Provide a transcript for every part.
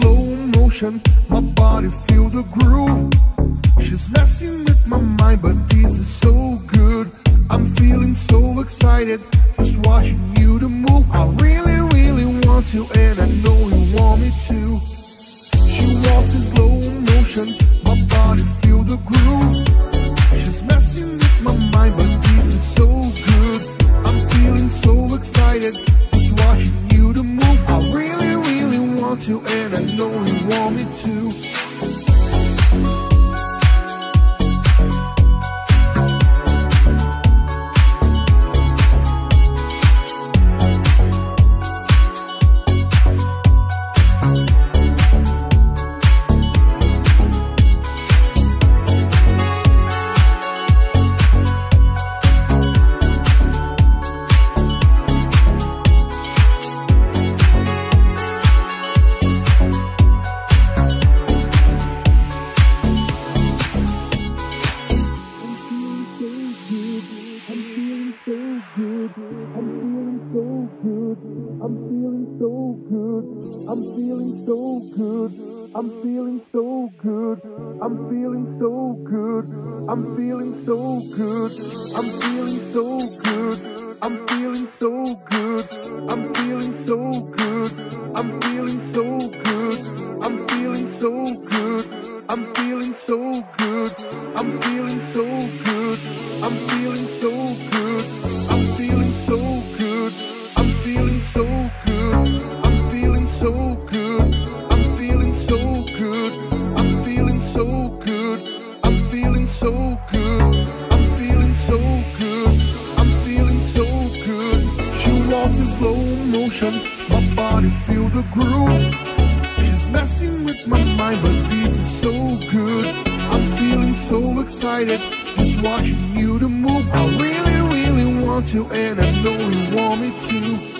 slow motion. My body feel the groove. She's messing with my mind But this is so good. I'm feeling so excited. Just watching you to move. I really, really want to And I know you want me to. She walks in slow motion. My body feel the groove. She's messing with my mind But this is so good. I'm feeling so excited. to and I know you want me to. I'm feeling so good. I'm feeling so good. I'm feeling so good. I'm feeling so good. I'm feeling so good. My body feel the groove. She's messing with my mind, but this is so good. I'm feeling so excited, just watching you to move. I really, really want to, and I know you want me to.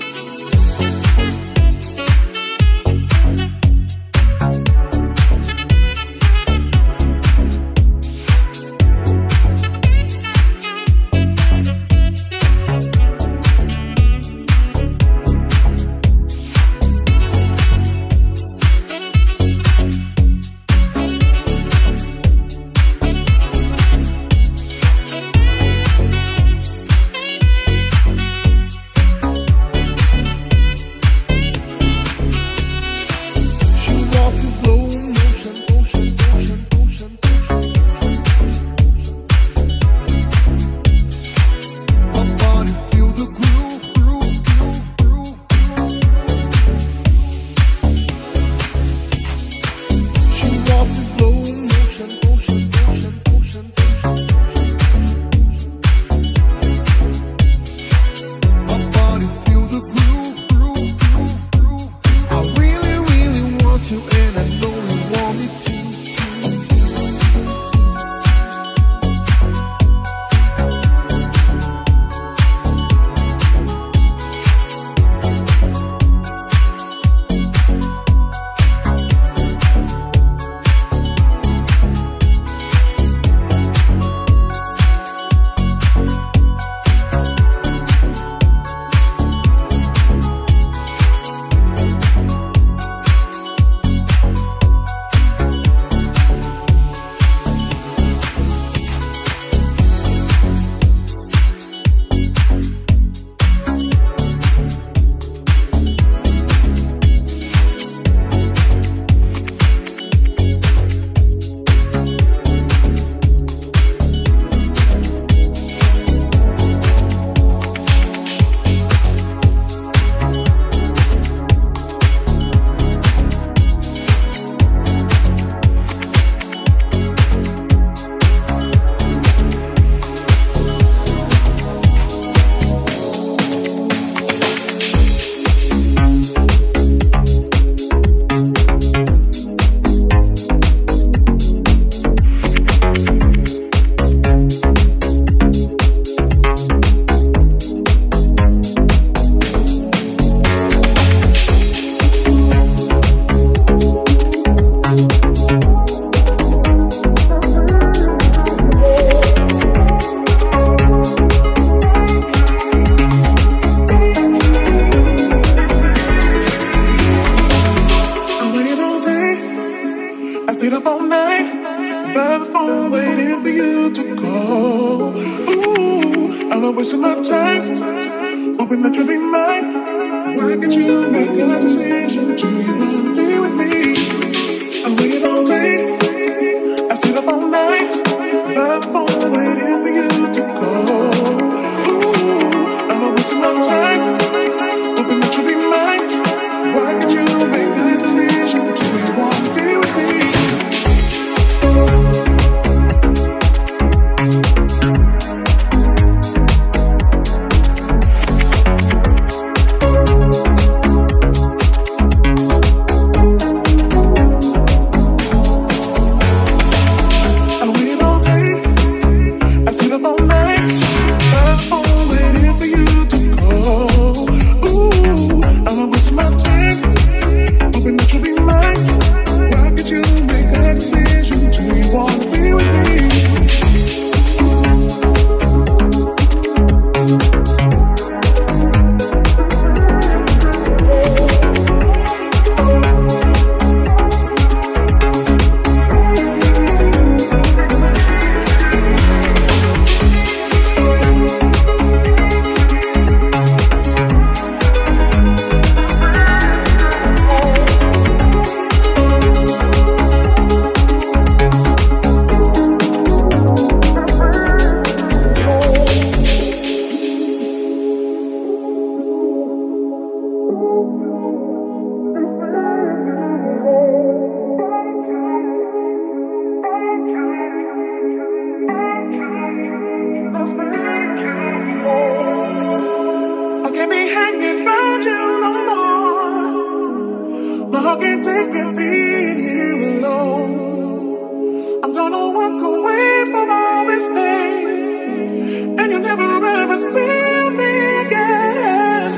I can't take this being here alone. I'm gonna walk away from all this pain, and you'll never ever see me again.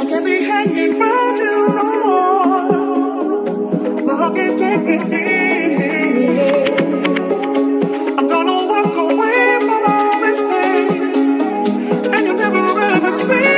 I can't be hanging around you no more. But I can't take this being here alone. see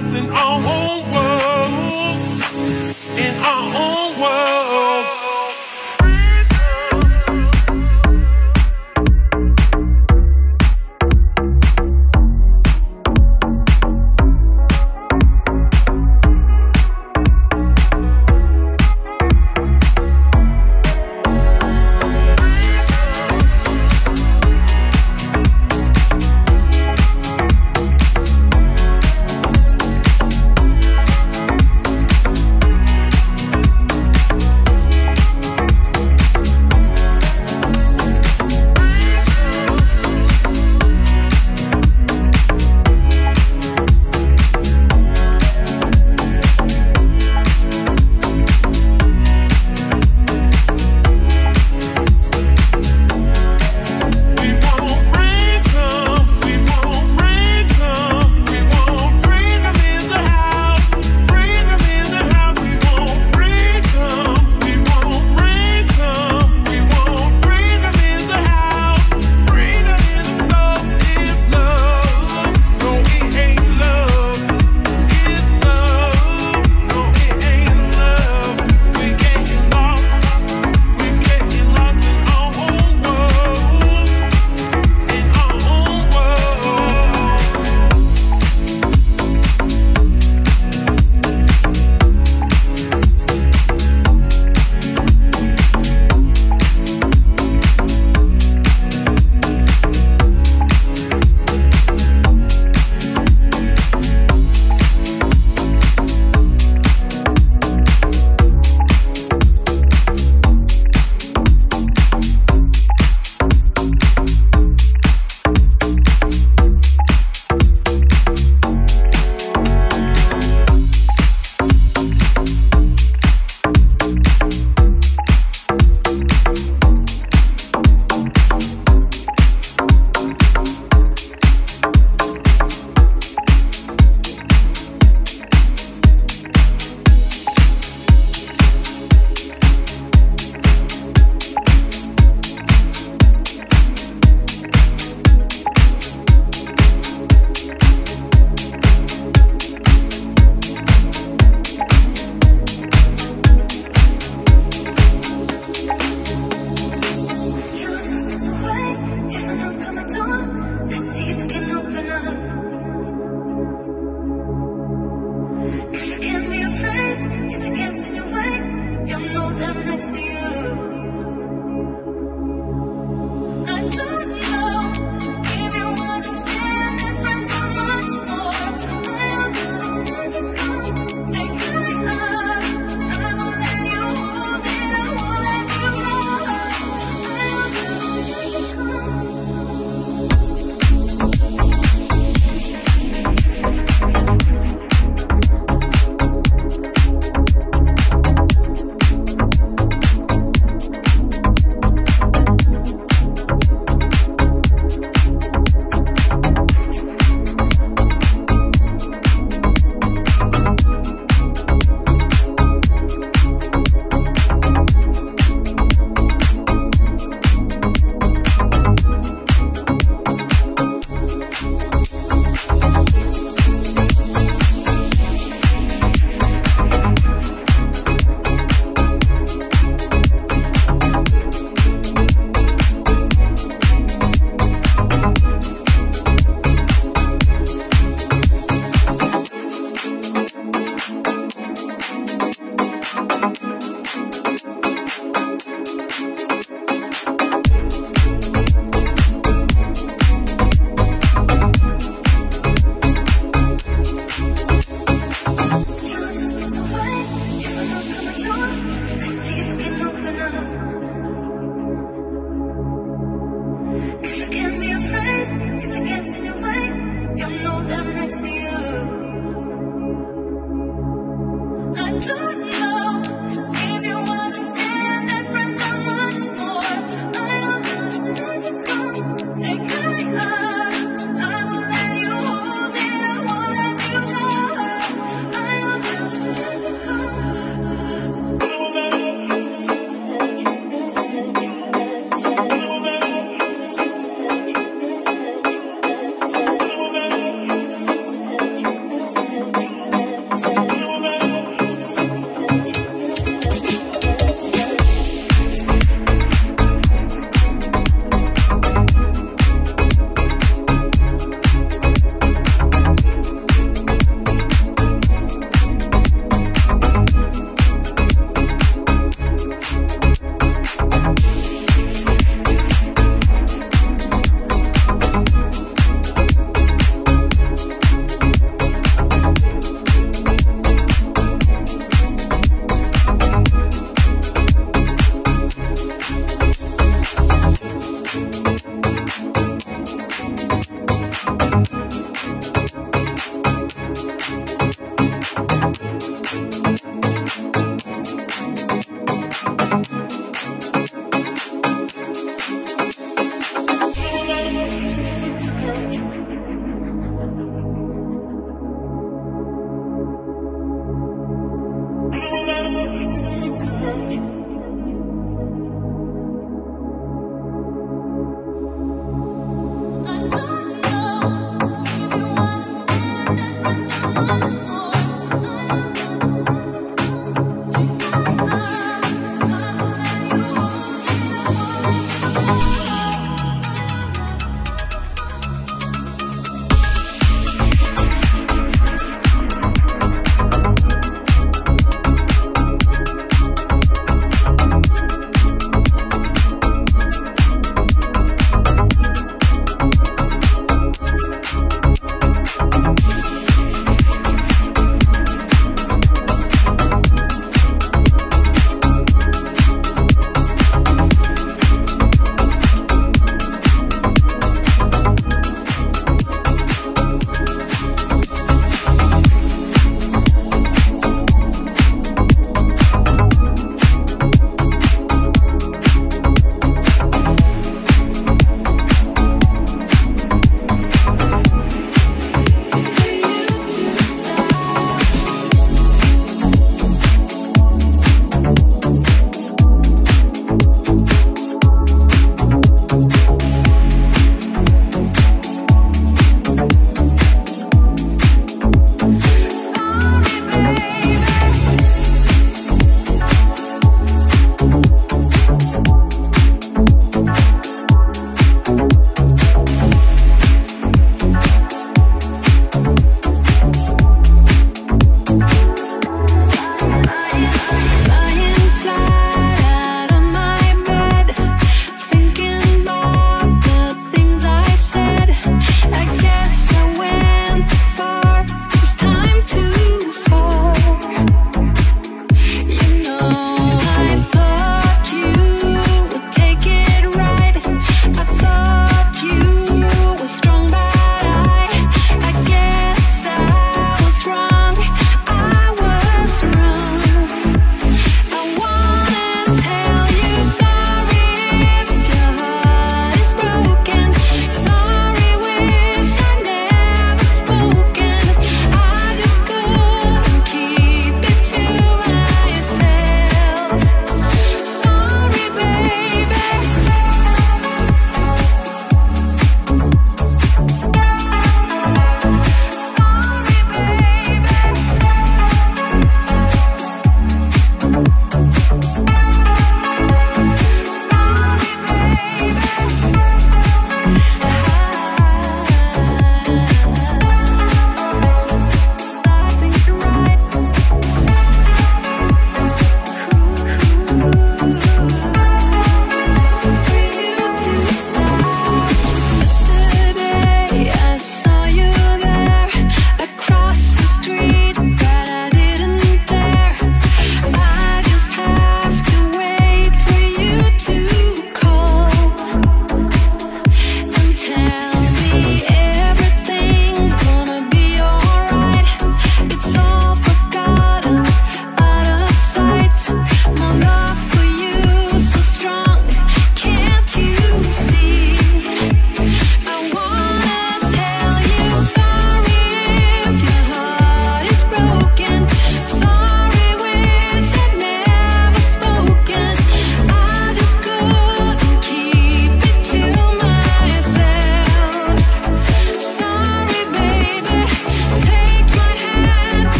lost in our own world, in our own.